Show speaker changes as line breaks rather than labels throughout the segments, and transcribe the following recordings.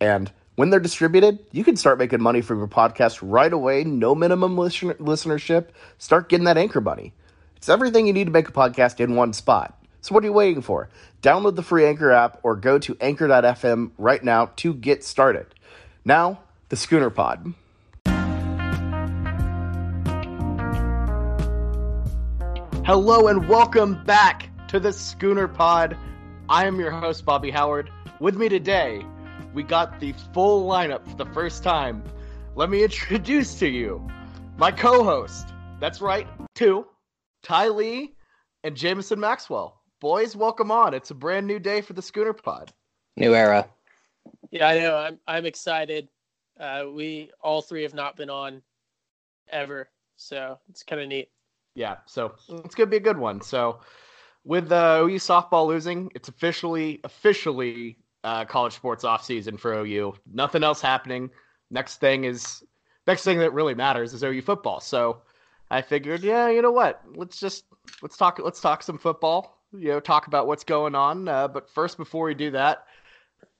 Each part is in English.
And when they're distributed, you can start making money from your podcast right away, no minimum listen- listenership. Start getting that anchor money. It's everything you need to make a podcast in one spot. So what are you waiting for? Download the free Anchor app or go to anchor.fm right now to get started. Now, the Schooner Pod. Hello and welcome back to the Schooner Pod. I am your host, Bobby Howard. With me today, we got the full lineup for the first time. Let me introduce to you my co host. That's right, two Ty Lee and Jamison Maxwell. Boys, welcome on. It's a brand new day for the Schooner Pod.
New era.
Yeah, I know. I'm I'm excited. Uh, we all three have not been on ever, so it's kind of neat.
Yeah, so it's gonna be a good one. So with uh, OU softball losing, it's officially officially uh, college sports off season for OU. Nothing else happening. Next thing is next thing that really matters is OU football. So I figured, yeah, you know what? Let's just let's talk let's talk some football. You know, talk about what's going on. Uh, but first, before we do that,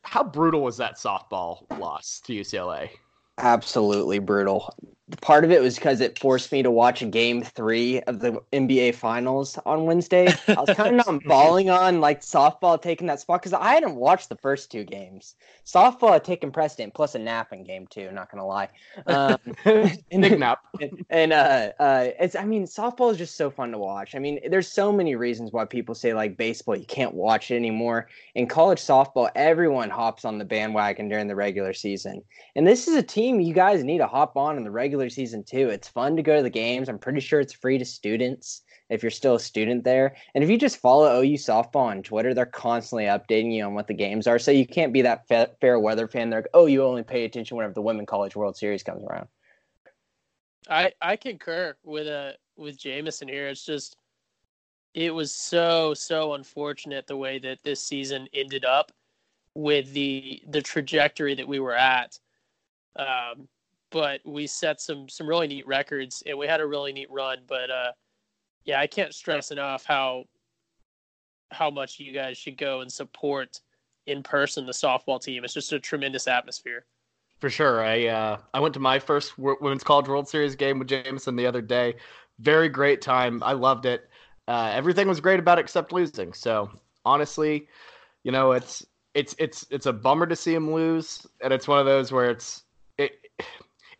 how brutal was that softball loss to UCLA?
Absolutely brutal. Part of it was because it forced me to watch game three of the NBA Finals on Wednesday. I was kind of not balling on like softball taking that spot because I hadn't watched the first two games. Softball had taken precedent, plus a nap in game two. Not gonna lie, um,
Big nap.
and, and uh, uh, it's I mean softball is just so fun to watch. I mean, there's so many reasons why people say like baseball you can't watch it anymore. In college softball, everyone hops on the bandwagon during the regular season, and this is a team you guys need to hop on in the regular season too. It's fun to go to the games. I'm pretty sure it's free to students if you're still a student there. And if you just follow OU softball on Twitter, they're constantly updating you on what the games are. So you can't be that fa- fair weather fan. They're like, oh, you only pay attention whenever the Women College World Series comes around.
I I concur with uh with Jamison here. It's just it was so so unfortunate the way that this season ended up with the the trajectory that we were at. Um, but we set some some really neat records and we had a really neat run. But uh, yeah, I can't stress enough how how much you guys should go and support in person the softball team. It's just a tremendous atmosphere.
For sure. I uh, I went to my first Women's College World Series game with Jamison the other day. Very great time. I loved it. Uh, everything was great about it except losing. So honestly, you know, it's it's it's it's a bummer to see him lose, and it's one of those where it's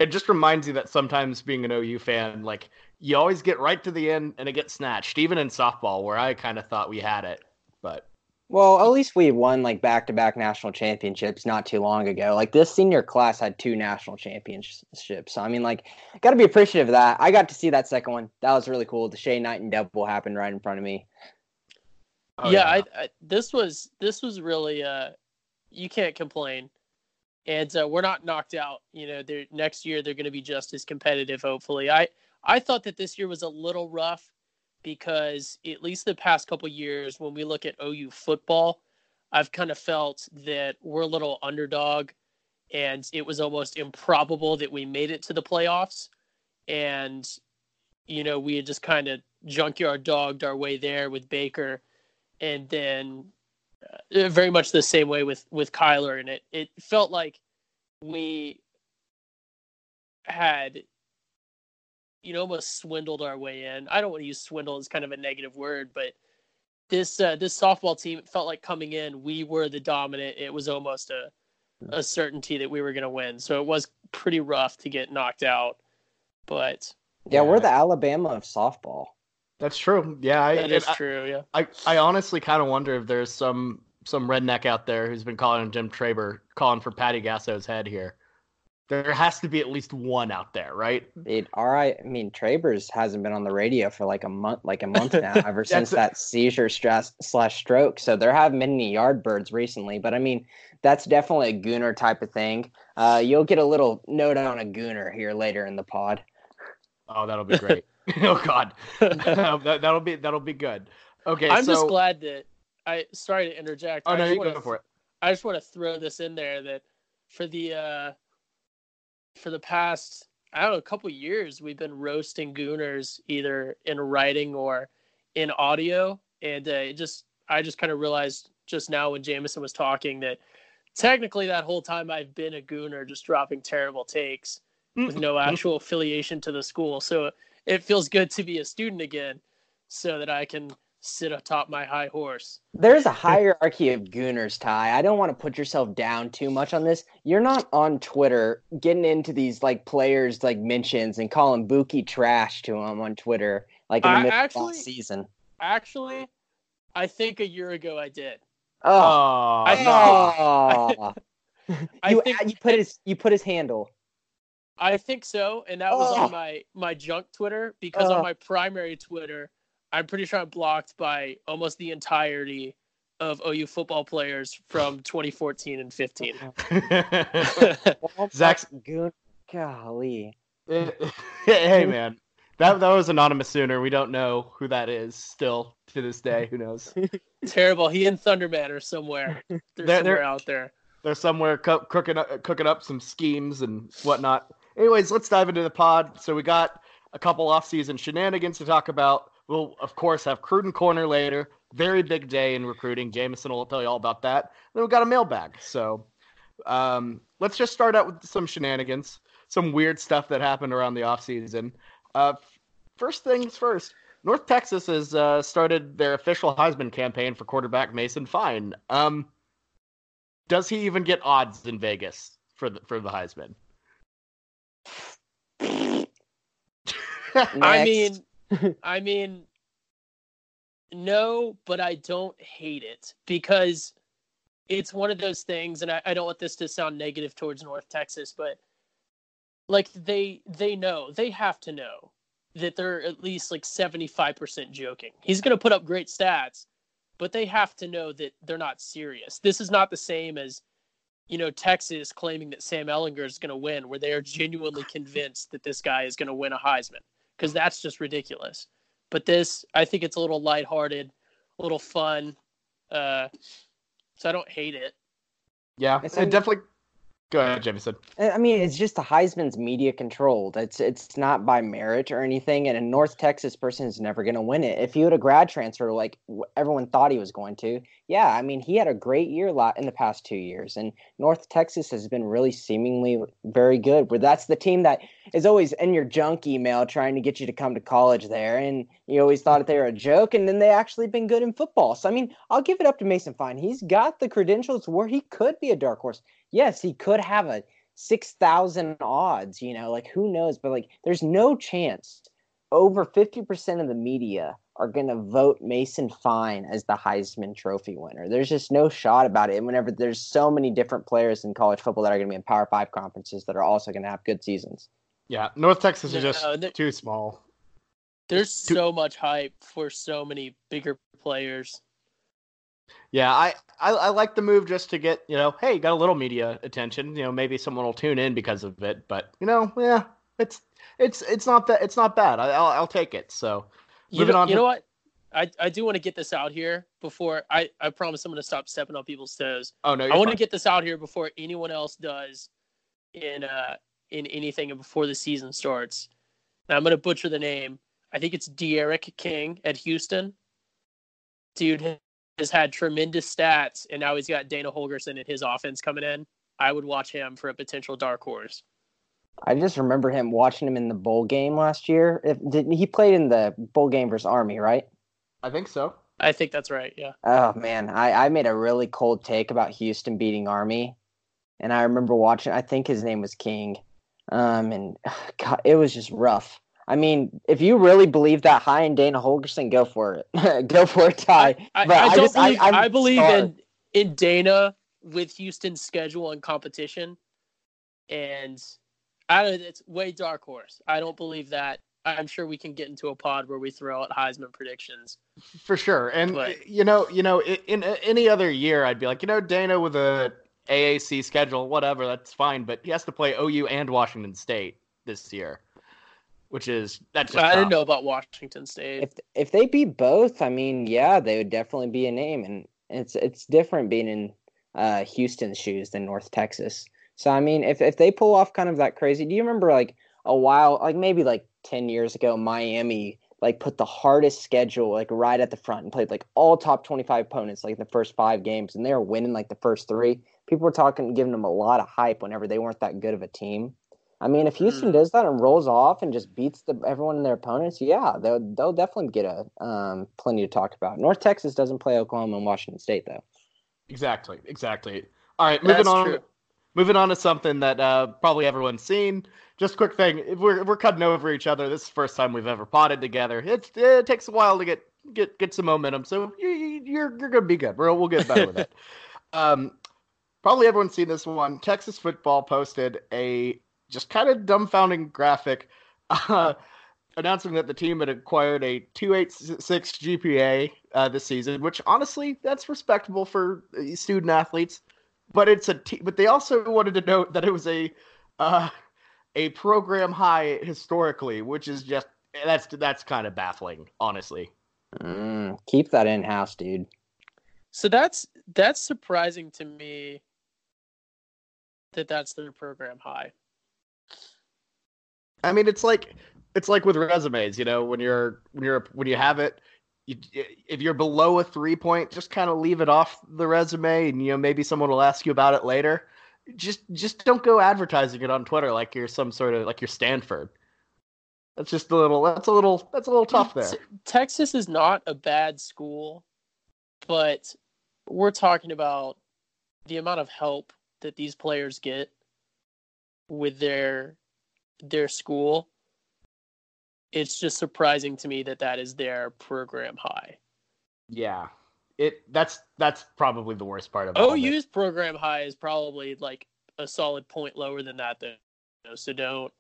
it it just reminds you that sometimes being an OU fan, like you always get right to the end and it gets snatched, even in softball where I kind of thought we had it, but
Well, at least we won like back to back national championships not too long ago. Like this senior class had two national championships. So I mean, like, got to be appreciative of that. I got to see that second one. That was really cool. The Shay Knighton double happened right in front of me.
oh,
yeah, I, I this was this was really uh you can't complain. And uh, we're not knocked out. You know, next year they're going to be just as competitive. Hopefully, I I thought that this year was a little rough because at least the past couple years, when we look at OU football, I've kind of felt that we're a little underdog, and it was almost improbable that we made it to the playoffs, and you know we had just kind of junkyard dogged our way there with Baker, and then very much the same way with with Kyler, and it it felt like we had you know almost swindled our way in. I don't want to use swindle as kind of a negative word, but this uh, this softball team it felt like coming in we were the dominant. It was almost a a certainty that we were going to win. So it was pretty rough to get knocked out, but
Yeah, we're the Alabama of softball.
That's true. Yeah, I,
that
and
is
I-
true. Yeah.
I, I honestly kind of wonder if there's some some redneck out there who's been calling Jim Traber calling for Patty Gasso's head here. There has to be at least one out there, right?
It, all right. I mean, Traber hasn't been on the radio for like a month, like a month now, ever since that seizure stress slash stroke. So there have been any Yardbirds recently, but I mean, that's definitely a Gooner type of thing. Uh, you'll get a little note on a Gooner here later in the pod.
Oh, that'll be great. oh God, that, will be that'll be good. Okay,
I'm
so...
just glad that I. Sorry to interject.
Oh
I
no, you
go
for it.
I just want to throw this in there that for the uh, for the past I don't know a couple of years we've been roasting Gooners either in writing or in audio, and uh, it just I just kind of realized just now when Jamison was talking that technically that whole time I've been a Gooner just dropping terrible takes with no actual affiliation to the school. So it feels good to be a student again so that I can sit atop my high horse.
There's a hierarchy of gooners, Ty. I don't want to put yourself down too much on this. You're not on Twitter getting into these like players like mentions and calling Buki trash to them on Twitter like in the middle actually, of last season.
Actually, I think a year ago I did.
Oh,
I,
oh. I you, think you put his you put his handle.
I think so, and that was oh. on my my junk Twitter because oh. on my primary Twitter I'm pretty sure I'm blocked by almost the entirety of OU football players from 2014 and 15.
Zach's
good. Golly.
hey man, that that was anonymous sooner. We don't know who that is still to this day. Who knows?
Terrible. He and Thunderman are somewhere. They're, they're somewhere they're, out there.
They're somewhere co- cooking up, cooking up some schemes and whatnot. Anyways, let's dive into the pod. So we got a couple off-season shenanigans to talk about. We'll, of course, have Crutin Corner later. Very big day in recruiting. Jamison will tell you all about that. Then we've got a mailbag. So um, let's just start out with some shenanigans, some weird stuff that happened around the offseason. Uh, first things first, North Texas has uh, started their official Heisman campaign for quarterback Mason Fine. Um, does he even get odds in Vegas for the for the Heisman?
I mean, I mean, no, but I don't hate it because it's one of those things, and I, I don't want this to sound negative towards North Texas, but like they they know they have to know that they're at least like 75% joking. He's going to put up great stats, but they have to know that they're not serious. This is not the same as, you know, Texas claiming that Sam Ehlinger is going to win, where they are genuinely convinced that this guy is going to win a Heisman because that's just ridiculous. But this, I think it's a little lighthearted, a little fun. Uh, so I don't hate it.
Yeah, it definitely Go ahead, Jamison.
I mean, it's just the Heisman's media controlled. It's it's not by merit or anything. And a North Texas person is never going to win it. If he had a grad transfer like everyone thought he was going to, yeah, I mean, he had a great year lot in the past two years, and North Texas has been really seemingly very good. But that's the team that is always in your junk email trying to get you to come to college there, and you always thought they were a joke, and then they actually been good in football. So I mean, I'll give it up to Mason Fine. He's got the credentials where he could be a dark horse yes, he could have a 6,000 odds, you know, like who knows? But like, there's no chance over 50% of the media are going to vote Mason Fine as the Heisman Trophy winner. There's just no shot about it. And whenever there's so many different players in college football that are going to be in Power Five conferences that are also going to have good seasons.
Yeah, North Texas is just too small.
There's too- so much hype for so many bigger players.
Yeah, I, I, I like the move just to get you know, hey, got a little media attention. You know, maybe someone will tune in because of it. But you know, yeah, it's it's it's not that it's not bad. I, will I'll take it. So
you know, you to... know what? I, I do want to get this out here before I, I promise I'm going to stop stepping on people's toes.
Oh no,
I want to get this out here before anyone else does in uh in anything before the season starts. Now I'm going to butcher the name. I think it's D'Eriq King at Houston. Dude has had tremendous stats, and now he's got Dana Holgorsen in his offense coming in. I would watch him for a potential dark horse.
I just remember him watching him in the bowl game last year. If, did he played in the bowl game versus Army, right?
I think so.
I think that's right. Yeah.
Oh man, I, I made a really cold take about Houston beating Army, and I remember watching. I think his name was King, um, and God, it was just rough. I mean, if you really believe that high in Dana Holgorsen, go for it. go for it, Ty.
I, I, I, I don't just, believe. I, believe in in Dana with Houston's schedule and competition, and I don't. It's way dark horse. I don't believe that. I'm sure we can get into a pod where we throw out Heisman predictions.
For sure. And
But-
you know, you know, in, in any other year, I'd be like, you know, Dana with a AAC schedule, whatever, that's fine. But he has to play OU and Washington State this year, which is that's just
I didn't know about Washington State.
If if they beat both, I mean, yeah, they would definitely be a name, and it's it's different being in uh, Houston's shoes than North Texas. So I mean, if if they pull off kind of that crazy, do you remember like a while, like maybe like ten years ago, Miami like put the hardest schedule like right at the front and played like all top twenty five opponents like the first five games, and they were winning like the first three. People were talking, giving them a lot of hype whenever they weren't that good of a team. I mean, if Houston
Mm.
does that and rolls off and just beats the everyone in their opponents, yeah, they'll they'll definitely get a um, plenty to talk about. North Texas doesn't play Oklahoma and Washington State though.
Exactly, exactly. All right, moving
That's
on.
true.
Moving on to something that uh, probably everyone's seen. Just a quick thing: if we're if we're cutting over each other, this is the first time we've ever potted together. It's, it takes a while to get get get some momentum, so you, you- you're you're gonna be good. We'll we'll get better with it. Um, probably everyone's seen this one. Texas football posted a just kind of dumbfounding graphic. Uh, announcing that the team had acquired a 286 GPA uh, this season, which honestly, that's respectable for uh, student athletes. But it's a t- but they also wanted to note that it was a uh, a program high historically, which is just that's that's kind of baffling, honestly.
Mm, keep that in house, dude.
So that's that's surprising to me that that's their program high.
I mean, it's like it's like with resumes, you know, when you're when you're when you have it, you, if you're below a three point, just kind of leave it off the resume, and you know maybe someone will ask you about it later. Just just don't go advertising it on Twitter like you're some sort of like you're Stanford. That's just a little. That's a little. That's a little tough there.
Texas is not a bad school, but we're talking about the amount of help that these players get with their their school. It's just surprising to me that that is their program high.
Yeah, it. That's that's probably the worst part about it.
OU's program high is probably like a solid point lower than that, though. So don't.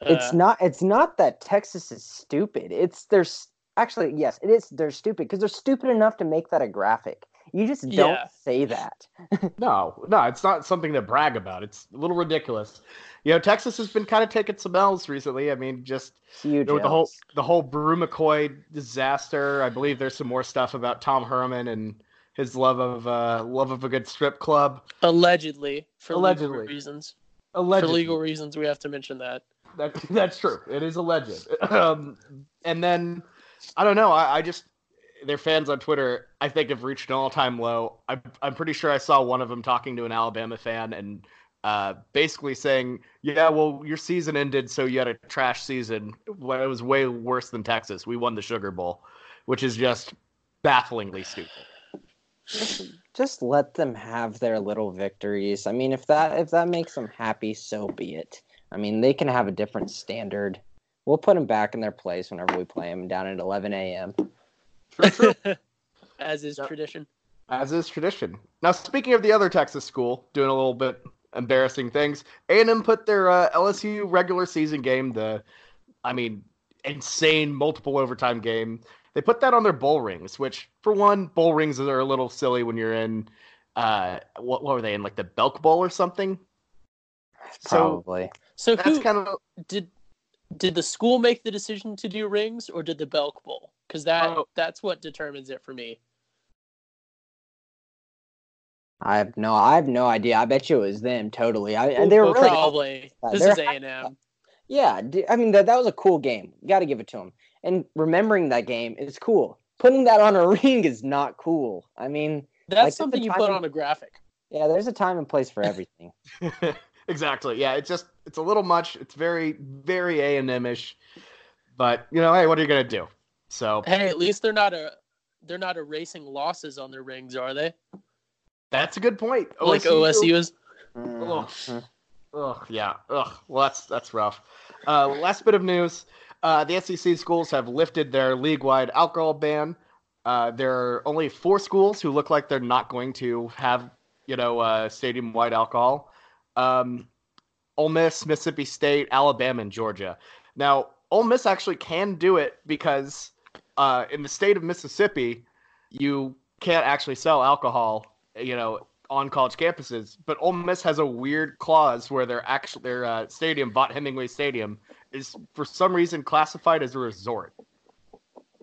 It's
uh,
not. It's not that Texas is stupid. It's there's actually yes, it is. They're stupid because they're stupid enough to make that a graphic. You just don't
Yeah.
say that.
No, no, it's not something to brag about. It's a little ridiculous. You know, Texas has been kind of taking some L's recently. I mean, just
Huge.
you know, with the whole the whole Bru McCoy disaster. I believe there's some more stuff about Tom Herman and his love of uh, love of a good strip club.
allegedly for
Allegedly.
legal reasons.
Allegedly,
For legal reasons, we have to mention that.
That, that's true. It is alleged. Um, and then I don't know. I, I just their fans on Twitter. I think have reached an all time low. I'm I'm pretty sure I saw one of them talking to an Alabama fan and uh, basically saying, "Yeah, well, your season ended, so you had a trash season. When it was way worse than Texas. We won the Sugar Bowl, which is just bafflingly stupid."
just let them have their little victories. I mean, if that if that makes them happy, so be it. I mean, they can have a different standard. We'll put them back in their place whenever we play them down at 11 a.m.
As is
Yep.
tradition.
as is tradition. Now, speaking of the other Texas school doing a little bit embarrassing things, A&M put their uh, LSU regular season game, the, I mean, insane multiple overtime game. They put that on their bowl rings, which, for one, bowl rings are a little silly when you're in, uh, what, what were they in, like the Belk Bowl or something? So
Probably.
So
that's kind of
did did the school make the decision to do rings or did the Belk Bowl? Because that
Oh.
that's what determines it for me.
I have no. I have no idea. I bet you it was them totally. I
Well,
they were
well,
really
probably.
Yeah,
This
they're
is A and M.
Yeah, d- I mean that that was a cool game. Got to give it to them. And remembering that game is cool. Putting that on a ring is not cool. I mean,
That's
Like,
something you put
and-
on a graphic.
yeah, there's a time and place for everything.
exactly. Yeah, it's just it's a little much. It's very very A and M ish, but you know, hey, what are you gonna do? So
Hey, at least they're not a they're not erasing losses on their rings, are they?
that's a good point.
Like OSU is.
Mhm.
Ugh, yeah. Ugh. Well, that's that's rough. Uh, last bit of news: uh, the SEC schools have lifted their league-wide alcohol ban. Uh, there are only four schools who look like they're not going to have, you know, uh, stadium-wide alcohol. Um, Ole Miss, Mississippi State, Alabama, and Georgia. Now, Ole Miss actually can do it because uh, in the state of Mississippi, you can't actually sell alcohol, you know, on college campuses. But Ole Miss has a weird clause where their actual their uh, stadium, Vaught Hemingway Stadium, is for some reason classified as a resort.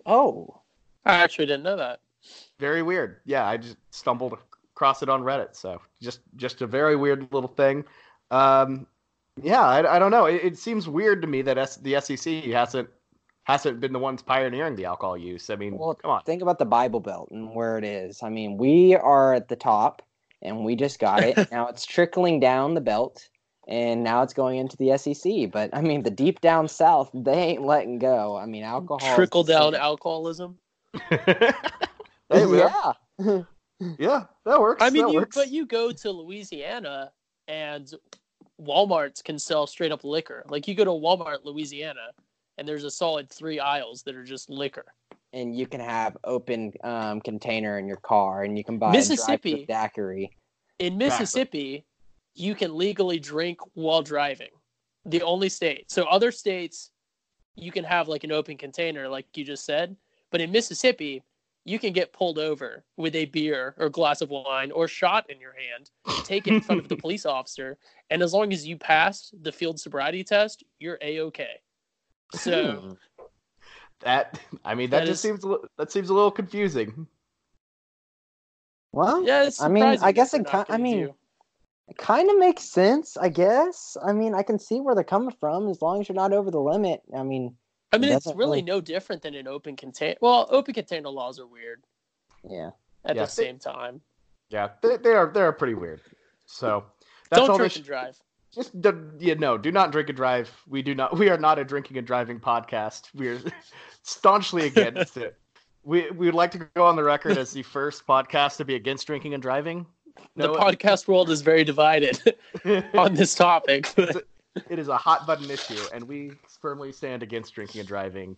Oh,
I actually didn't know that.
Very weird. Yeah, I just stumbled across it on Reddit. So just just a very weird little thing. Um, yeah, I, I don't know. It, it, seems weird to me that S, the SEC hasn't hasn't been the ones pioneering the alcohol use. I mean, well, come on.
Think about the Bible Belt and where it is. I mean, we are at the top, and we just got it. now it's trickling down the belt, and now it's going into the SEC. But I mean, the deep down South, they ain't letting go. I mean, alcohol
trickle down alcoholism.
hey, yeah. yeah, that works.
I mean,
you, works.
but you go to Louisiana and Walmart's can sell straight up liquor. Like you go to Walmart, Louisiana, and there's a solid three aisles that are just liquor.
And you can have open um, container in your car, and you can buy Mississippi daiquiri.
In Mississippi, you can legally drink while driving. The only state. So other states, you can have like an open container, like you just said. But in Mississippi, you can get pulled over with a beer or glass of wine or shot in your hand, take it in front of the police officer, and as long as you pass the field sobriety test, you're a okay. So hmm.
that I mean that, that just is, seems that seems a little confusing.
Well, yeah, I mean, I guess it. Kind, I mean, do. it kind of makes sense. I guess. I mean, I can see where they're coming from as long as you're not over the limit. I mean,
I mean, it's really, really, no different than an open container. Well, open container laws are weird.
Yeah.
At
yeah,
the same time.
Yeah, they, they are they are pretty weird. So
that's don't all drink and drive.
Just yeah, no, do not drink and drive. We do not. We are not a drinking and driving podcast. We're staunchly against it. We we would like to go on the record as the first podcast to be against drinking and driving.
No, the podcast world is very divided on this topic
it is a hot button issue, and we firmly stand against drinking and driving.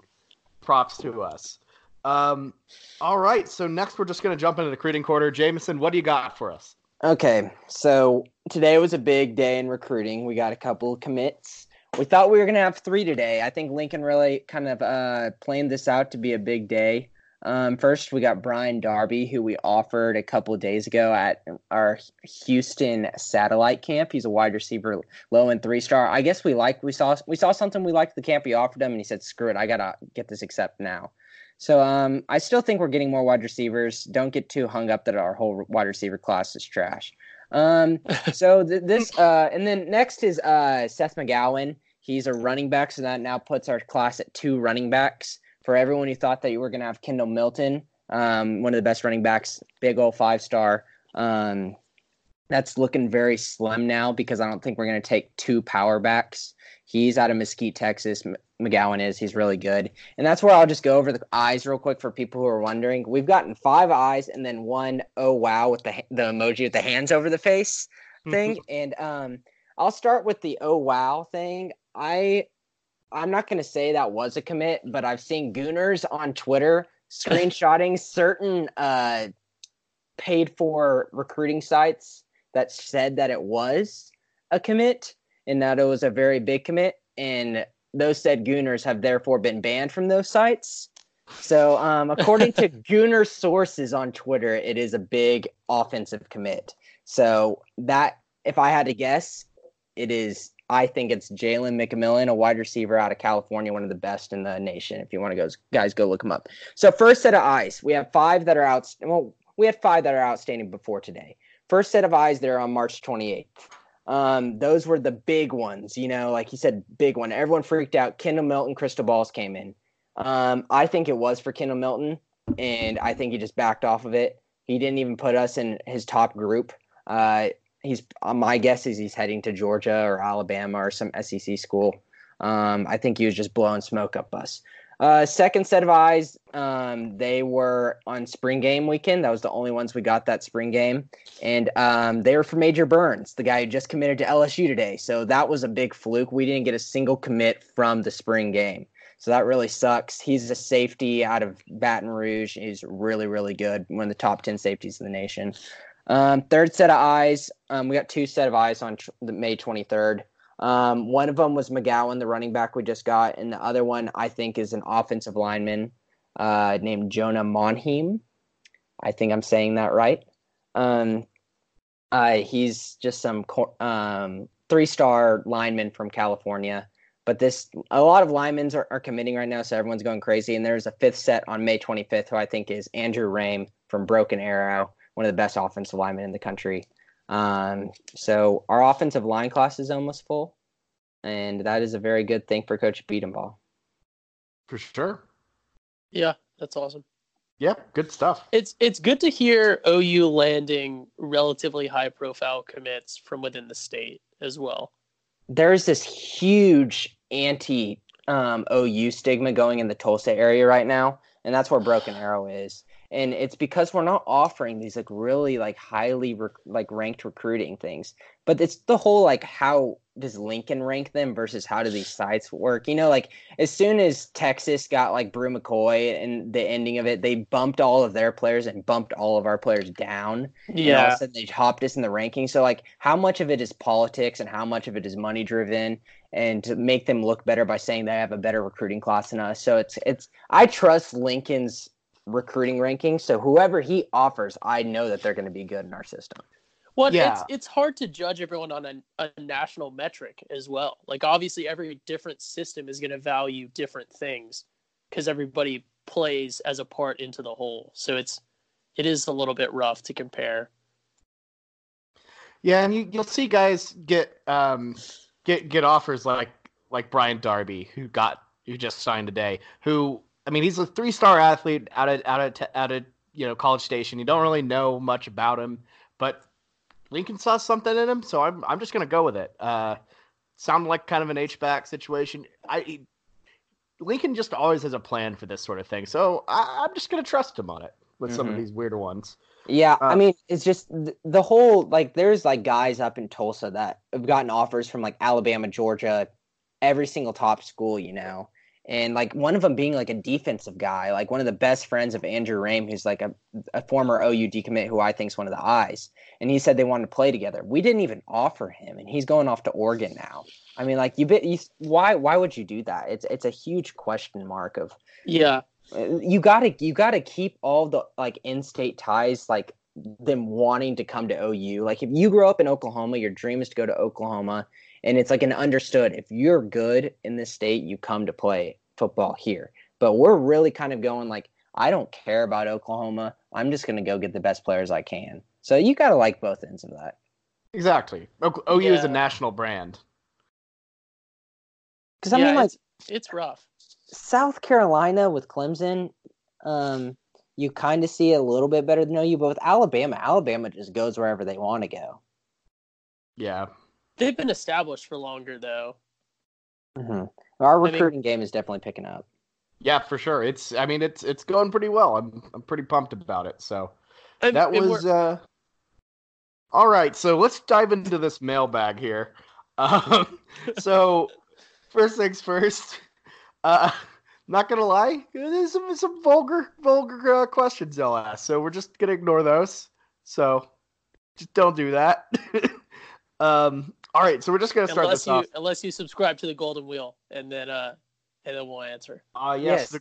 Props to us. Um, all right, so next we're just going to jump into the recruiting quarter. Jamison, what do you got for us?
Okay, so today was a big day in recruiting. We got a couple of commits. We thought we were going to have three today. I think Lincoln really kind of uh, planned this out to be a big day. Um, first, we got Brian Darby, who we offered a couple of days ago at our Houston satellite camp. He's a wide receiver, low and three star. I guess we like we saw we saw something we liked the camp. We offered him, and he said, "Screw it, I gotta get this accept now." So um, I still think we're getting more wide receivers. Don't get too hung up that our whole wide receiver class is trash. Um, so th- this uh, and then next is uh, Seth McGowan. He's a running back, so that now puts our class at two running backs for everyone who thought that you were going to have Kendall Milton, um, one of the best running backs, big old five star. Um, that's looking very slim now because I don't think we're going to take two power backs. He's out of Mesquite, Texas. McGowan is. He's really good. And that's where I'll just go over the eyes real quick for people who are wondering. We've gotten five eyes and then one oh wow with the the emoji with the hands over the face thing. and um, I'll start with the oh wow thing. I I'm not going to say that was a commit, but I've seen gooners on Twitter screenshotting certain uh, paid for recruiting sites that said that it was a commit and that it was a very big commit. And those said gooners have therefore been banned from those sites. So, um, according to Gooner sources on Twitter, it is a big offensive commit. So, that, if I had to guess, it is I think it's Jalen McMillan, a wide receiver out of California, one of the best in the nation. If you want to go, guys, go look him up. So first set of eyes, we have five that are out. Well, we had five that are outstanding before today. First set of eyes, they're on March 28th. Um, those were the big ones, you know, like you said, big one. Everyone freaked out. Kendall Milton, Crystal Balls came in. Um, I think it was for Kendall Milton, and I think he just backed off of it. He didn't even put us in his top group. Uh, he's uh, my guess is he's heading to Georgia or Alabama or some SEC school. Um, I think he was just blowing smoke up us. Uh, second set of eyes, um, they were on spring game weekend. That was the only ones we got that spring game, and um, they were for Major Burns, the guy who just committed to LSU today. So that was a big fluke. We didn't get a single commit from the spring game. So that really sucks. He's a safety out of Baton Rouge. He's really, really good. One of the top 10 safeties in the nation. Um, third set of eyes, um, we got two set of eyes on tr- May 23rd. Um, one of them was McGowan, the running back we just got, and the other one I think is an offensive lineman uh, named Jonah Monheim. I think I'm saying that right. Um, uh, he's just some um, three-star lineman from California. But this, a lot of linemen are, are committing right now, so everyone's going crazy. And there's a fifth set on May 25th, who I think is Andrew Raym from Broken Arrow, one of the best offensive linemen in the country. Um, so our offensive line class is almost full, and that is a very good thing for Coach Bedenbaugh.
For sure.
Yeah, that's awesome.
Yep, good stuff.
It's it's good to hear OU landing relatively high profile commits from within the state as well.
There's this huge anti um, OU stigma going in the Tulsa area right now, and that's where Broken Arrow is and it's because we're not offering these like really like highly rec- like ranked recruiting things but it's the whole like how does lincoln rank them versus how do these sites work? You know like as soon as texas got like bru mccoy and the ending of it they bumped all of their players and bumped all of our players down
yeah
and all of a sudden they hopped us in the ranking so like how much of it is politics and how much of it is money driven? And to make them look better by saying they have a better recruiting class than us. So it's it's i trust lincoln's recruiting rankings. So whoever he offers, I know that they're going to be good in our system.
Well, yeah. it's it's hard to judge everyone on a, a national metric as well. Like obviously, every different system is going to value different things because everybody plays as a part into the whole. So it's it is a little bit rough to compare.
Yeah, and you, you'll see guys get um, get get offers like like Brian Darby, who got who just signed today, who I mean, he's a three star athlete out of out of out of you know College Station. You don't really know much about him, but Lincoln saw something in him, so I'm I'm just gonna go with it. Uh, sounded like kind of an H back situation. I Lincoln just always has a plan for this sort of thing, so I, am just gonna trust him on it with mm-hmm. some of mm-hmm. these weirder ones.
Yeah, uh, I mean, it's just the, the whole like there's like guys up in Tulsa that have gotten offers from like Alabama, Georgia, every single top school, you know and like one of them being like a defensive guy, like one of the best friends of Andrew Raym, who's like a, a former OU decommit who I think is one of the eyes. And he said they wanted to play together. We didn't even offer him, and he's going off to Oregon now. I mean, like you, bit, you why why would you do that? It's it's a huge question mark of
yeah.
Uh, you gotta you gotta keep all the like in-state ties, like them wanting to come to OU. Like if you grow up in Oklahoma, your dream is to go to Oklahoma and it's like an understood if you're good in this state you come to play football here. But we're really kind of going like i don't care about oklahoma. I'm just going to go get the best players i can. So you got to like both ends of that.
Exactly. O- ou yeah. is a national brand.
Because i yeah, mean like
it's, it's rough.
South carolina with clemson um you kind of see a little bit better than OU, but with Alabama, Alabama just goes wherever they want to go.
Yeah,
They've been established for longer though.
Mm-hmm. Our recruiting I mean, game is definitely picking up.
Yeah, for sure. It's I mean it's it's going pretty well. I'm I'm pretty pumped about it. So and, that was uh all right. So let's dive into this mailbag here. Um, so first things first. Uh, not gonna lie, there's some some vulgar vulgar uh, questions they'll ask. So we're just gonna ignore those. So just don't do that. um, all right, so we're just gonna start
unless
this
you,
off.
Unless you subscribe to the Golden Wheel, and then uh, and then we'll answer.
Uh yes.
Yes.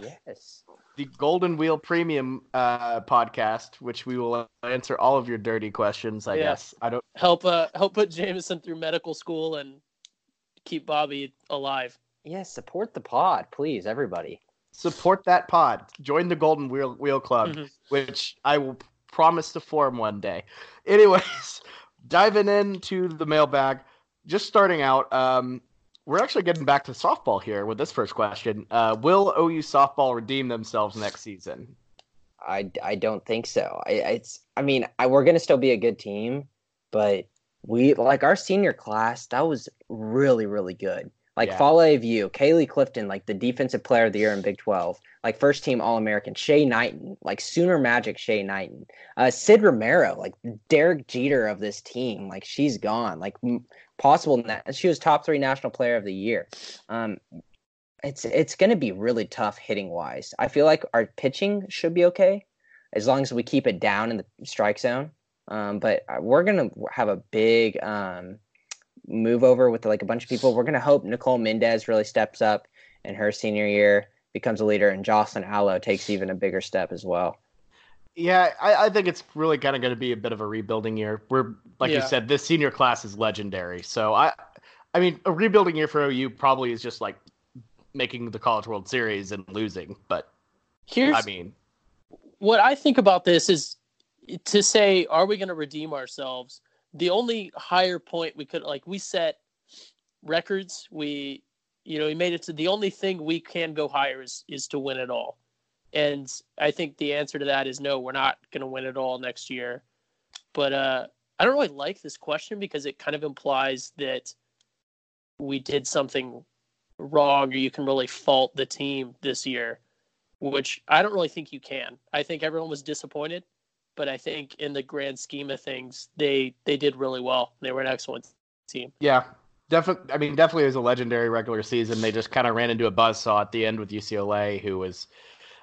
The, yes.
the Golden Wheel Premium uh, podcast, which we will answer all of your dirty questions. I yeah. guess I don't
help uh help put Jamison through medical school and keep Bobby alive.
Yes, yeah, support the pod, please, everybody.
Support that pod. Join the Golden Wheel Wheel Club, mm-hmm. which I will promise to form one day. Anyways, diving into the mailbag, just starting out, um, we're actually getting back to softball here with this first question. Uh, will OU softball redeem themselves next season?
I, I don't think so. I it's I mean I, we're gonna still be a good team, but we like our senior class that was really really good. Like yeah. Fale Aviu, Caleigh Clifton, like the defensive player of the year in Big 12, like first team All American, Shay Knighton, like Sooner Magic Shay Knighton, uh, Sid Romero, like Derek Jeter of this team, like she's gone, like possible. She was top three national player of the year. Um, it's it's going to be really tough hitting wise. I feel like our pitching should be okay as long as we keep it down in the strike zone. Um, but uh, we're going to have a big um, move over with like a bunch of people. We're gonna hope Nicole Mendes really steps up in her senior year, becomes a leader, and Jocelyn Alo takes even a bigger step as well.
Yeah, I, I think it's really kind of going to be a bit of a rebuilding year. We're like
Yeah.
you said, this senior class is legendary. So I, I mean, a rebuilding year for OU probably is just like making the College World Series and losing. But
Here's
I mean,
what I think about this is to say, are we going to redeem ourselves? The only higher point we could like we set records. We, you know, he made it to the only thing we can go higher is is to win it all. And I think the answer to that is no, we're not going to win it all next year. But uh, I don't really like this question because it kind of implies that we did something wrong or you can really fault the team this year which I don't really think you can. I think everyone was disappointed, but I think in the grand scheme of things, they they did really well. They were an excellent team.
yeah, definitely. I mean, definitely it was a legendary regular season. They just kind of ran into a buzzsaw at the end with UCLA, who was,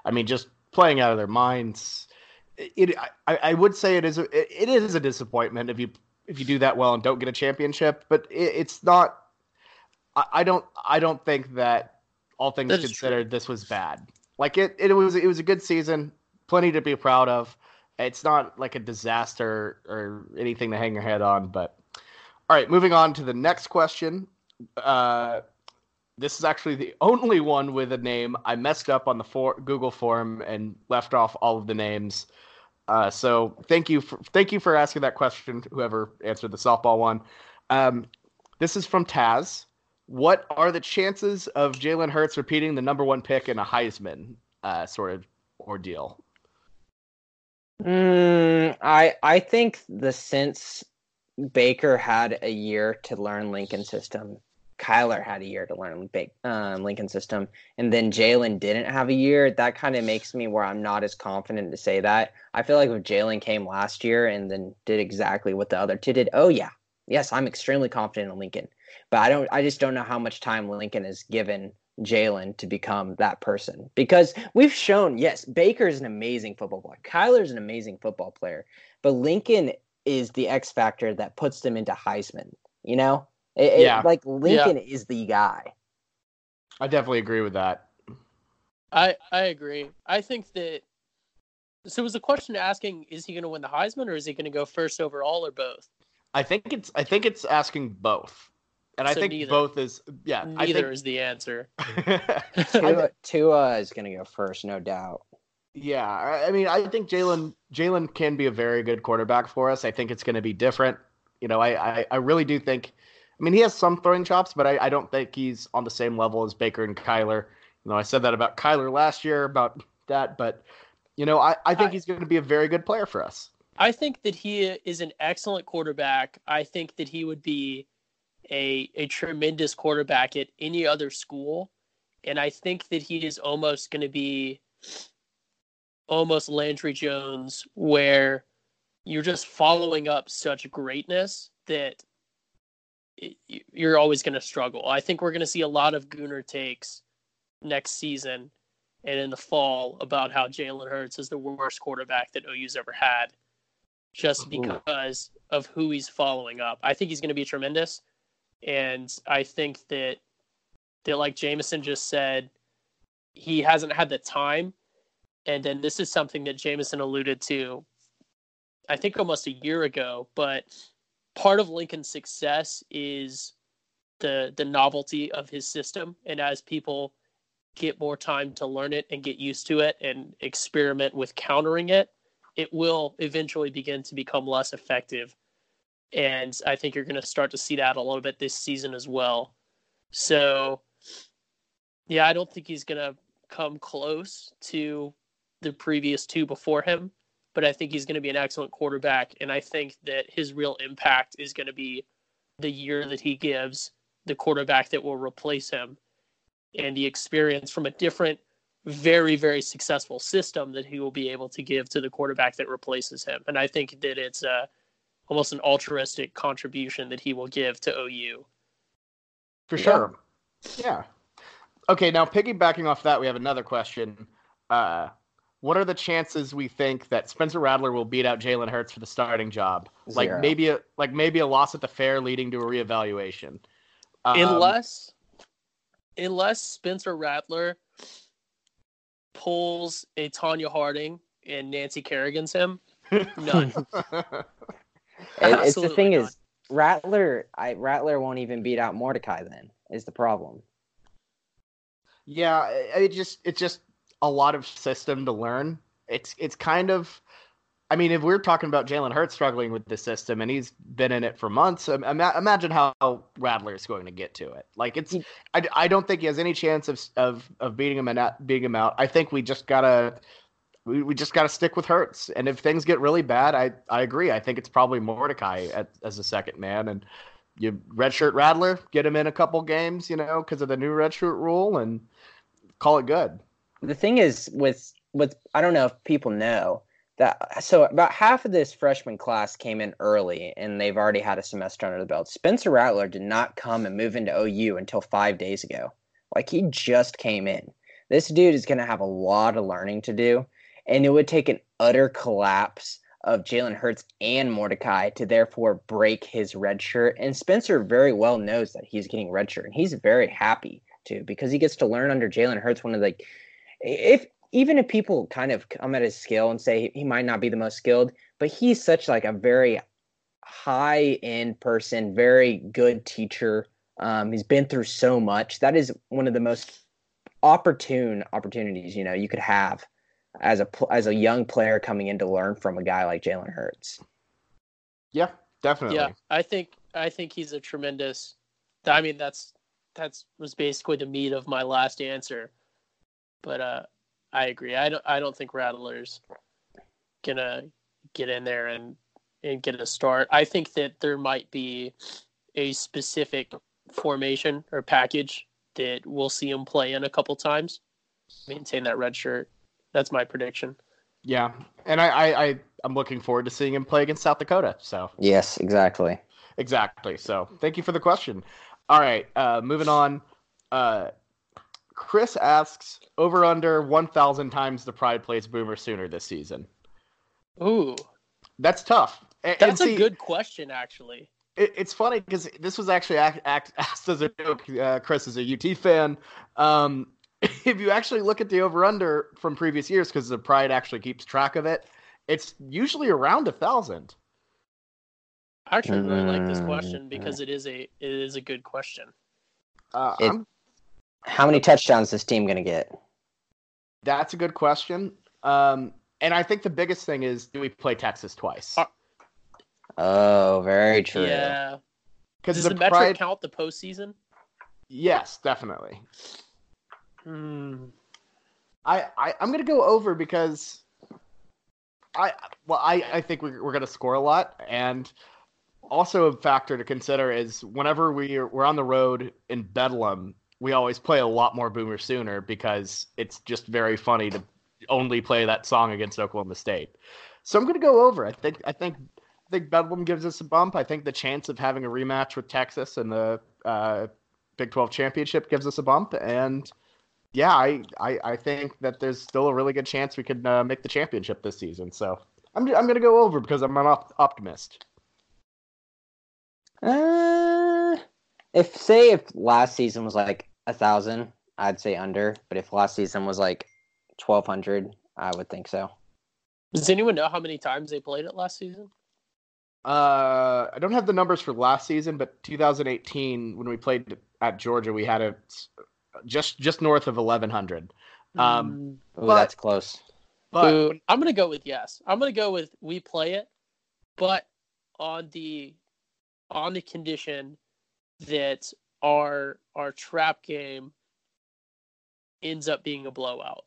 I mean, just playing out of their minds. It, I, I would say it is a, it is a disappointment if you if you do that well and don't get a championship, but it, it's not. I, I don't I don't think that all things
That
considered, this was bad. Like it, it was it was a good season, plenty to be proud of. It's not like a disaster or anything to hang your head on, but all right, moving on to the next question. Uh, this is actually the only one with a name. I messed up on the for- Google form and left off all of the names. Uh, so thank you for thank you for asking that question. Whoever answered the softball one. Um, this is from Taz. What are the chances of Jalen Hurts repeating the number one pick in a Heisman uh, sort of ordeal?
Mm, I I think the since Baker had a year to learn Lincoln system, Kyler had a year to learn um, Lincoln system, and then Jalen didn't have a year. That kind of makes me where I'm not as confident to say that. I feel like if Jalen came last year and then did exactly what the other two did, oh yeah, yes, I'm extremely confident in Lincoln. But I don't. I just don't know how much time Lincoln is given Jalen to become that person because we've shown yes, Baker is an amazing football player. Kyler's an amazing football player, but Lincoln is the X factor that puts them into Heisman. You know, It- it-
Yeah.
like Lincoln is the guy.
I definitely agree with that.
I I agree. I think that. So was the question asking, is he going to win the Heisman or is he going to go first overall or both?
I think it's I think it's asking both, and I think
neither.
both is yeah.
Neither is the answer.
I
Tua, Tua is going to go first, no doubt.
Yeah, I mean, I think Jalen Jalen can be a very good quarterback for us. I think it's going to be different. You know, I, I, I really do think. I mean, he has some throwing chops, but I, I don't think he's on the same level as Baker and Kyler. You know, I said that about Kyler last year about that, but you know, I, I think
I-
he's going to be a very good player for us.
I think that he is an excellent quarterback. I think that he would be a a tremendous quarterback at any other school, and I think that he is almost going to be almost Landry Jones, where you're just following up such greatness that it, you're always going to struggle. I think we're going to see a lot of Gooner takes next season and in the fall about how Jalen Hurts is the worst quarterback that OU's ever had just
Ooh.
because of who he's following up. I think he's going to be tremendous, and I think that that like Jamison just said, he hasn't had the time, and then this is something that Jamison alluded to, I think almost a year ago. But part of Lincoln's success is the the novelty of his system, and as people get more time to learn it and get used to it and experiment with countering it it will eventually begin to become less effective. And I think you're going to start to see that a little bit this season as well. So, yeah, I don't think he's going to come close to the previous two before him, but I think he's going to be an excellent quarterback. And I think that his real impact is going to be the year that he gives the quarterback that will replace him and the experience from a different very very successful system that he will be able to give to the quarterback that replaces him and i think that it's uh, almost an altruistic contribution that he will give to ou
For
Yeah.
sure. Yeah. Okay, now piggybacking off that, we have another question. Uh, what are the chances we think that Spencer Rattler will beat out Jalen Hurts for the starting job? Like maybe a like maybe a loss at the fair leading to a reevaluation. Um,
unless unless Spencer Rattler pulls a Tonya Harding and Nancy Kerrigan's him, none.
It- it's the thing
not.
is Rattler. I Rattler won't even beat out Mordecai. Then is the problem.
yeah, it, it just it just a lot of system to learn. It's it's kind of I mean, if we're talking about Jalen Hurts struggling with the system and he's been in it for months, im- ima- imagine how Rattler is going to get to it. Like it's, I, I don't think he has any chance of of of beating him and not beating him out. I think we just gotta, we, we just gotta stick with Hurts. And if things get really bad, I I agree. I think it's probably Mordecai at, as a second man, and you redshirt Rattler, get him in a couple games, you know, because of the new redshirt rule, and call it good.
The thing is with with I don't know if people know that so about half of this freshman class came in early and they've already had a semester under the belt. Spencer Rattler did not come and move into OU until 5 days ago. Like he just came in. This dude is going to have a lot of learning to do and it would take an utter collapse of Jalen Hurts and Mordecai to therefore break his red shirt. And Spencer very well knows that he's getting red shirt and he's very happy to because he gets to learn under Jalen Hurts one of the if even if people kind of come at his skill and say he might not be the most skilled, but he's such like a very high end person, very good teacher. Um, he's been through so much. That is one of the most opportune opportunities you know you could have as a as a young player coming in to learn from a guy like Jalen Hurts.
Yeah, definitely.
Yeah, I think I think he's a tremendous. I mean, that's that's was basically the meat of my last answer. But uh, I agree. I don't I don't think Rattler's gonna get in there and and get a start. I think that there might be a specific formation or package that we'll see him play in a couple times. Maintain that red shirt. That's my prediction.
Yeah, and I, I, I I'm looking forward to seeing him play against South Dakota. So
Yes, exactly.
exactly. So thank you for the question. All right, uh, moving on. Uh, Chris asks over under 1,000 times the Pride plays Boomer Sooner this season.
Ooh,
That's tough. And,
that's
and
a good question, actually.
It, it's funny because this was actually act, act, asked as a joke. Uh, Chris is a UT fan. Um, if you actually look at the over under from previous years, because the Pride actually keeps track of it, it's usually around a thousand.
I actually really like this
Mm,
question because it is a it is a good question.
Uh,
It-
I'm-
How many touchdowns is this team going to get?
that's a good question. Um, and I think the biggest thing is, do we play Texas twice?
Uh,
Oh, very true.
Yeah.
Because
Does
the,
the, metric
Pride,
count the postseason?
yes, definitely.
Hmm.
I, I I'm gonna go over because I well I I think we're we're gonna score a lot and also a factor to consider is whenever we are, we're on the road in Bedlam we always play a lot more Boomer Sooner because it's just very funny to only play that song against Oklahoma State. So I'm gonna go over. I think I think I think Bedlam gives us a bump. I think the chance of having a rematch with Texas in the uh, Big 12 championship gives us a bump and yeah, I, I, I think that there's still a really good chance we could uh, make the championship this season. So I'm, I'm going to go over because I'm an op- optimist.
Uh, if say if last season was like a thousand, I'd say under. But if last season was like twelve hundred, I would think so.
Does anyone know how many times they played it last season?
Uh, I don't have the numbers for last season, but 2018 when we played at Georgia, we had it just just north of 1100. Um,
Hmm.
Ooh,
But-
that's close.
But
Ooh, I'm gonna go with yes. I'm gonna go with we play it, but on the on the condition that our our trap game ends up being a blowout.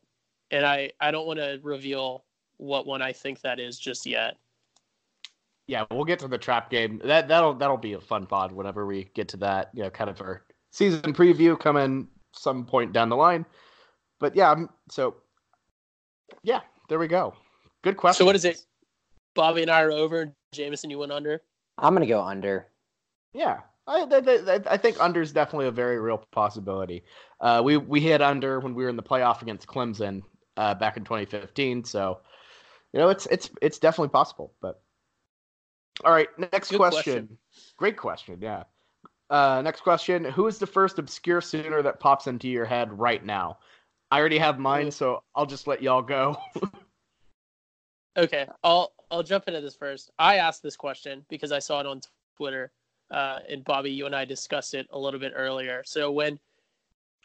And I I don't want to reveal what one I think that is just yet.
yeah, we'll get to the trap game. That that'll that'll be a fun pod whenever we get to that. You know, kind of our season preview coming some point down the line. But yeah, I'm, so yeah, there we go. Good question.
So what is it? Bobby and I are over. And Jamison, you went under.
I'm gonna go under.
Yeah, I, I, I, think under is definitely a very real possibility. Uh, we we hit under when we were in the playoff against Clemson uh, back in 2015. So, you know, it's it's it's definitely possible. But all right, next question.
question.
Great question. Yeah. Uh, next question: Who is the first obscure Sooner that pops into your head right now? I already have mine, so I'll just let y'all go.
Okay, I'll I'll jump into this first. I asked this question because I saw it on Twitter, uh, and Bobby, you and I discussed it a little bit earlier. So when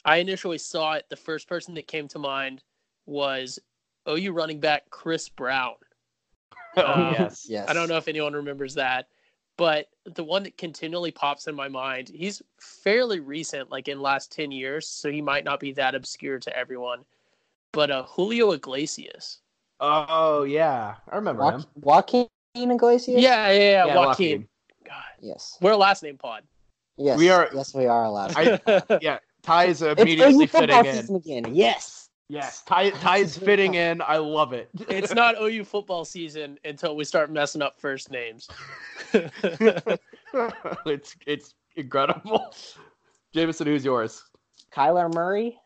I initially saw it, the first person that came to mind was OU running back Chris Brown.
oh
Um,
yes.
Yes.
I don't know if anyone remembers that, but the one that continually pops in my mind, he's fairly recent, like in last 10 years, so he might not be that obscure to everyone. But uh, Julio Iglesias.
Oh yeah, I remember him.
Joaquin, Joaquin Iglesias?
Yeah, yeah, yeah,
Yeah,
Joaquin.
Joaquin.
God,
Yes.
we're a last name pod.
Yes.
We are-
Yes, we are allowed.
I- Yeah, Ty is immediately
OU
fitting in.
again. Yes.
Yes, Ty Ty is fitting in. I love it.
it's not OU football season until we start messing up first names.
it's it's incredible. Jamison, who's yours?
Kyler Murray.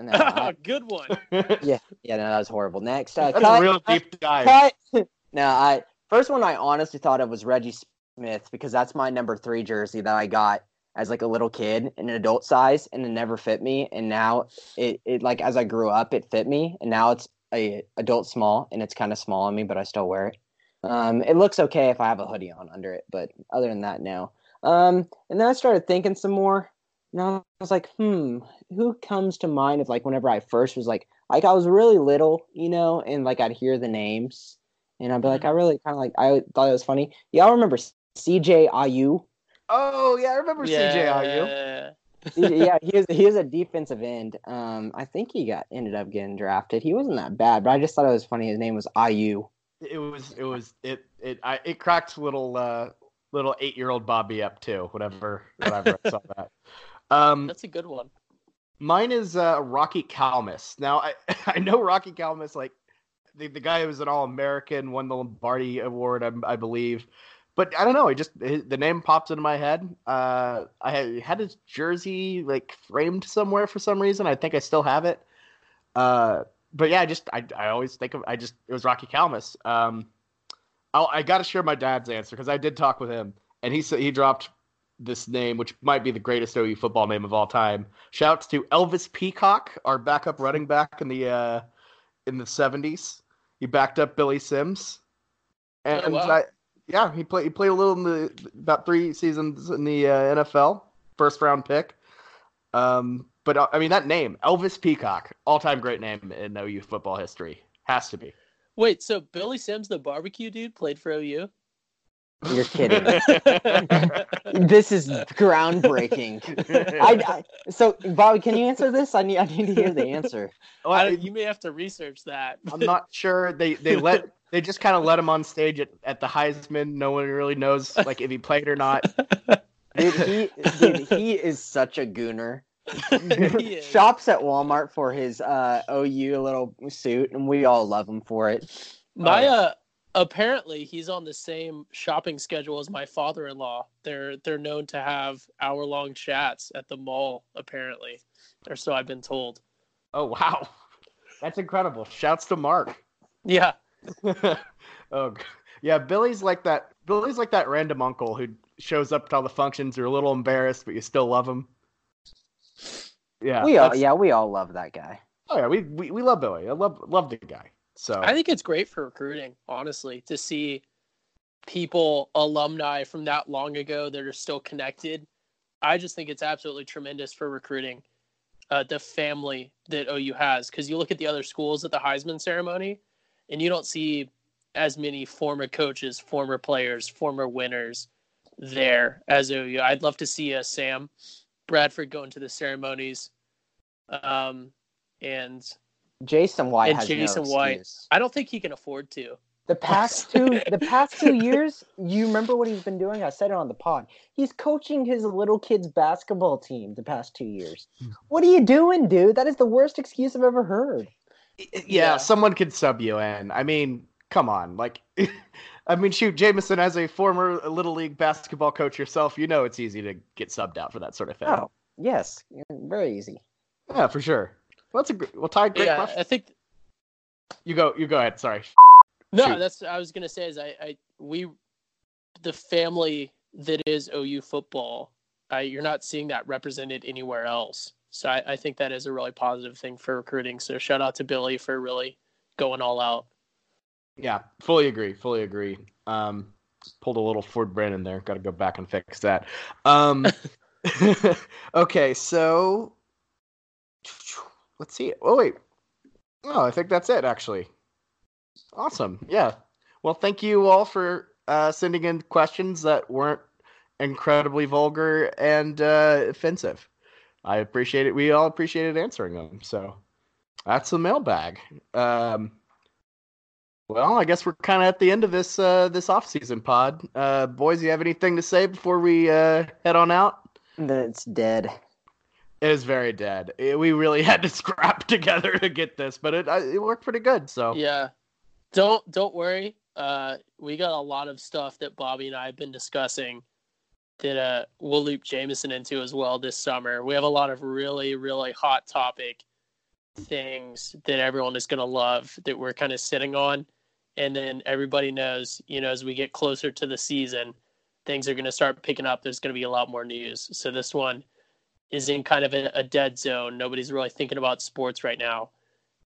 No, I-
Good one.
yeah, yeah, no, that was horrible. Next, uh,
That's
cut,
a real deep dive.
cut. no, I first one I honestly thought of was Reggie Smith because that's my number three jersey that I got as like a little kid in an adult size, and it never fit me. And now it, it like as I grew up, it fit me, and now it's a adult small, and it's kind of small on me, but I still wear it. Um, it looks okay if I have a hoodie on under it, but other than that, no. Um, and then I started thinking some more. And I was like, hmm, who comes to mind of like whenever I first was like, like I was really little, you know, and like I'd hear the names, and I'd be like, I really kind of like, I thought it was funny. Y'all remember CJ Ayu?
Oh yeah, I remember CJIU.
Yeah.
yeah, he was he was a defensive end. Um, I think he got ended up getting drafted. He wasn't that bad, but I just thought it was funny. His name was Ayu.
It was it was it it I it cracked little uh little eight year old Bobby up too. Whatever whatever I saw that. Um,
That's a good one.
Mine is uh, Rocky Calmus. Now I I know Rocky Calmus like the the guy who was an All American, won the Lombardi Award, I, I believe. But I don't know. It just the name pops into my head. Uh, I had, had his jersey like framed somewhere for some reason. I think I still have it. Uh, but yeah, I just I, I always think of I just it was Rocky Calmus. Um, I'll, I got to share my dad's answer because I did talk with him, and he said he dropped this name, which might be the greatest OU football name of all time. Shouts to Elvis Peacock, our backup running back in the uh, in the seventies. He backed up Billy Sims, and
Oh, wow.
I, yeah, he played he played a little in the about three seasons in the uh, NFL, first round pick. Um, but uh, I mean that name, Elvis Peacock, all time great name in OU football history, has to be.
Wait, so Billy Sims, the barbecue dude, played for OU?
You're kidding. this is groundbreaking. I, I so Bobby, can you answer this? I need I need to hear the answer.
Well,
I
I-
you may have to research that.
I'm not sure. They they let they just kind of let him on stage at, at the Heisman. No one really knows like if he played or not.
Dude, he dude, he is such a gooner. Shops at Walmart for his uh, OU little suit, and we all love him for it.
My
yeah.
uh apparently he's on the same shopping schedule as my father-in-law. They're they're known to have hour-long chats at the mall apparently. Or so I've been told.
Oh wow, that's incredible. Shouts to Mark.
Yeah.
oh yeah, Billy's like that. Billy's like that random uncle who shows up to all the functions. You're a little embarrassed, but you still love him. Yeah,
we all
that's-
yeah, we all love that guy.
Oh yeah, we, we we love Billy. I love love the guy. So
I think it's great for recruiting, honestly, to see people, alumni from that long ago that are still connected. I just think it's absolutely tremendous for recruiting uh, the family that OU has. Because you look at the other schools at the Heisman ceremony, and you don't see as many former coaches, former players, former winners there as OU. I'd love to see a Sam Bradford go into the ceremonies. Um, and
Jason White
And
has
Jason
no
White.
excuse.
I don't think he can afford to.
The past two the past two years, you remember what he's been doing? I said it on the pod. He's coaching his little kids basketball team the past two years. Hmm. What are you doing, dude? That is the worst excuse I've ever heard.
yeah,
Yeah.
someone could sub you in. I mean, come on, like, I mean, shoot, Jamison, as a former little league basketball coach yourself, you know it's easy to get subbed out for that sort of thing.
Oh, yes. Very easy.
Yeah, for sure. Well, that's a great, well, Ty, great
yeah,
question.
I think
You go. You go ahead. Sorry.
No,
Shoot.
that's I was gonna say is I, I we the family that is OU football. I, you're not seeing that represented anywhere else. So I, I think that is a really positive thing for recruiting. So shout out to Billy for really going all out.
Yeah, fully agree. Fully agree. Um, pulled a little Ford Brandon there. Got to go back and fix that. Um, okay, so let's see. Oh wait. Oh, I think that's it. Actually, awesome. Yeah. Well, thank you all for uh, sending in questions that weren't incredibly vulgar and uh, offensive. I appreciate it. We all appreciated answering them. So that's the mailbag. Um, well, I guess we're kind of at the end of this uh, this off season pod. Uh, boys, you have anything to say before we uh, head on out?
That it's dead.
It is very dead. It- we really had to scrap together to get this, but it it worked pretty good. So
Yeah. Don't don't worry. Uh, we got a lot of stuff that Bobby and I have been discussing that uh, we'll loop Jameson into as well this summer. We have a lot of really really hot topic things that everyone is going to love that we're kind of sitting on, and then everybody knows, you know, as we get closer to the season, things are going to start picking up. There's going to be a lot more news. So this one is in kind of a, a dead zone. Nobody's really thinking about sports right now,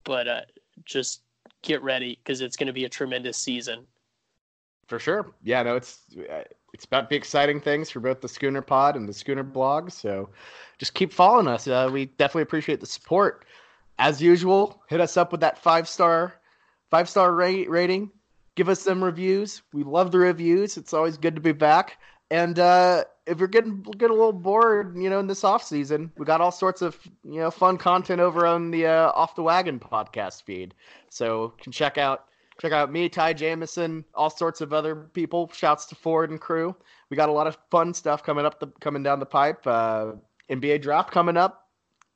but uh, just get ready because it's going to be a tremendous season.
for sure, yeah, no, it's uh, it's about to be exciting things for both the Schooner Pod and the Schooner Blog. So just keep following us. Uh, we definitely appreciate the support. As usual, hit us up with that five star five star ra- rating. Give us some reviews. We love the reviews. It's always good to be back. And uh, if you're getting getting a little bored, you know, in this off season, we got all sorts of you know fun content over on the uh, Off the Wagon podcast feed. So you can check out check out me, Ty Jamison, all sorts of other people. Shouts to Ford and crew. We got a lot of fun stuff coming up, the, coming down the pipe. Uh, NBA draft coming up.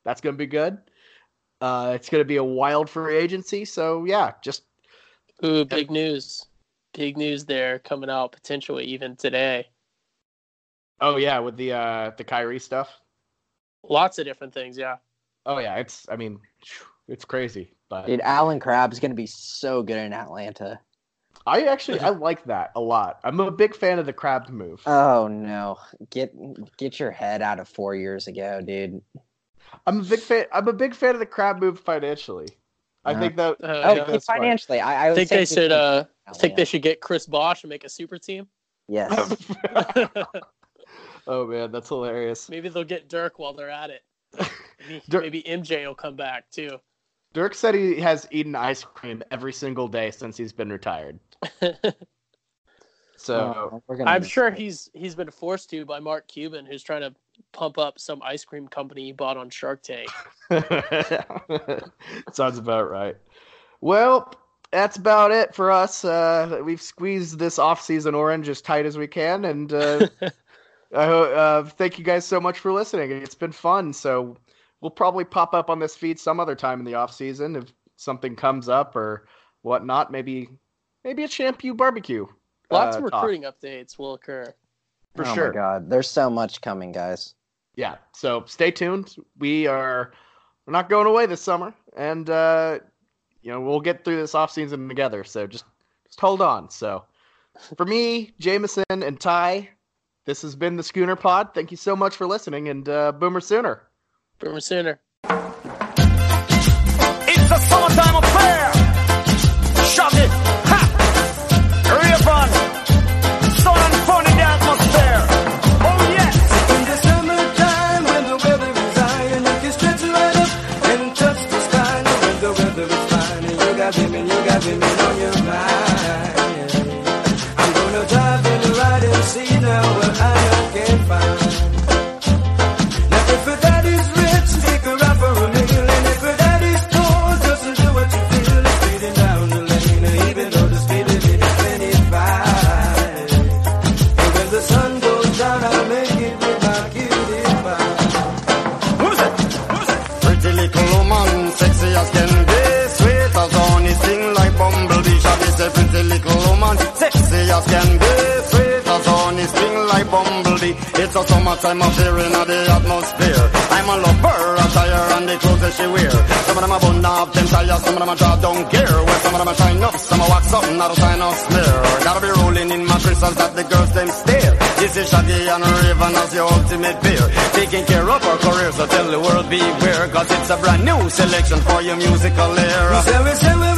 That's gonna be good. Uh, it's gonna be a wild free agency. So yeah, just
Ooh, big news. Big news there coming out potentially even today.
Oh yeah, with the uh, the Kyrie stuff.
Lots of different things, yeah.
Oh yeah, it's I mean, it's crazy. But
Dude, Allen Crabbe's gonna be so good in Atlanta.
I actually I like that a lot. I'm a big fan of the Crabbe move.
Oh no. Get get your head out of four years ago, dude.
I'm a big fan. I'm a big fan of the Crabbe move financially. I
Uh,
think that.
Uh,
I
Oh,
think
yeah.
that's smart.
financially. I, I
I think they should uh
Atlanta.
think they should get Chris Bosh and make a super team.
Yes.
oh man, that's hilarious.
Maybe they'll get Dirk while they're at it. Maybe,
Dirk-
maybe MJ will come back too.
Dirk said he has eaten ice cream every single day since he's been retired. So
Oh, we're
I'm sure
it.
he's he's been forced to by Mark Cuban, who's trying to pump up some ice cream company he bought on Shark Tank.
sounds about right. Well, that's about it for us. Uh, we've squeezed this off-season orange as tight as we can, and uh, I ho- uh, thank you guys so much for listening. It's been fun. So we'll probably pop up on this feed some other time in the off season if something comes up or whatnot. Maybe maybe a shampoo barbecue.
Lots
uh,
of
talk.
recruiting updates will occur.
for
oh
sure.
my god, there's so much coming, guys.
Yeah. So stay tuned. We are we're not going away this summer, and uh, you know we'll get through this off season together. So just just hold on. So for me, Jamison, and Ty, this has been the Schooner Pod. Thank you so much for listening, and uh, Boomer Sooner.
Boomer Sooner.
It's a summertime affair. Shove it, smear. Gotta be rolling in my crystals that the girls them stare. This is Shaggy and Rayvon as your ultimate peer. Taking care of our careers, so tell the world beware. Cause it's a brand new selection for your musical era.
We say, we say we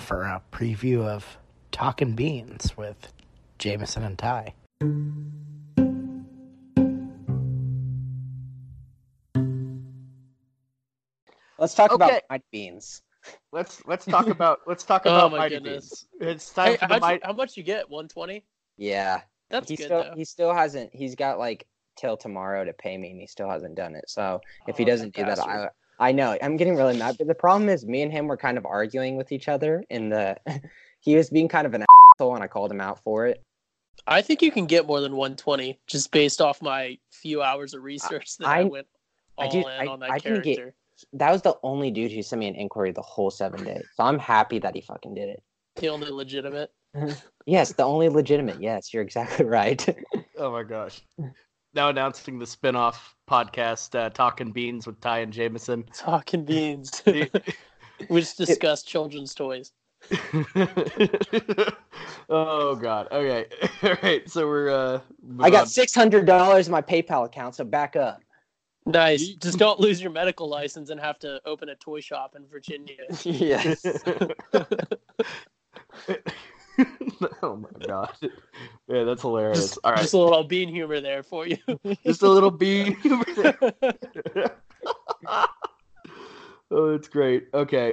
for a preview of Talking Beans with Jamison and Ty.
Let's talk about
Okay.
my beans.
Let's let's talk about let's talk
Oh
about
my
Mighty
goodness.
Beans. It's time
Hey,
for the
how'd
Mighty.
how much you get? One twenty.
Yeah,
That's
he
good
still
though.
he still hasn't. He's got like till tomorrow to pay me, and he still hasn't done it. So if he
Oh,
doesn't do that, I
bastard.
I know I'm getting really mad. But the problem is, me and him were kind of arguing with each other. In the he was being kind of an asshole, and I called him out for it.
I think you can get more than 120 just based off my few hours of research that I,
I-
went
I
all
did-
in
I-
on that
I didn't get-
character.
That was the only dude who sent me an inquiry the whole seven days. So I'm happy that he fucking did it.
The only legitimate.
Yes, the only legitimate. Yes, you're exactly right.
Oh my gosh! Now announcing the spin-off podcast, uh, Talking Beans with Ty and Jamison.
Talking beans. we just discussed children's toys.
oh god. Okay. All right. So we're uh.
I got six hundred dollars in my PayPal account, so back up.
Nice. Just don't lose your medical license and have to open a toy shop in Virginia.
yes.
oh my god. Yeah, that's hilarious.
Just,
All right.
just a little bean humor there for you.
Just a little bean. Humor there. oh, it's great. Okay.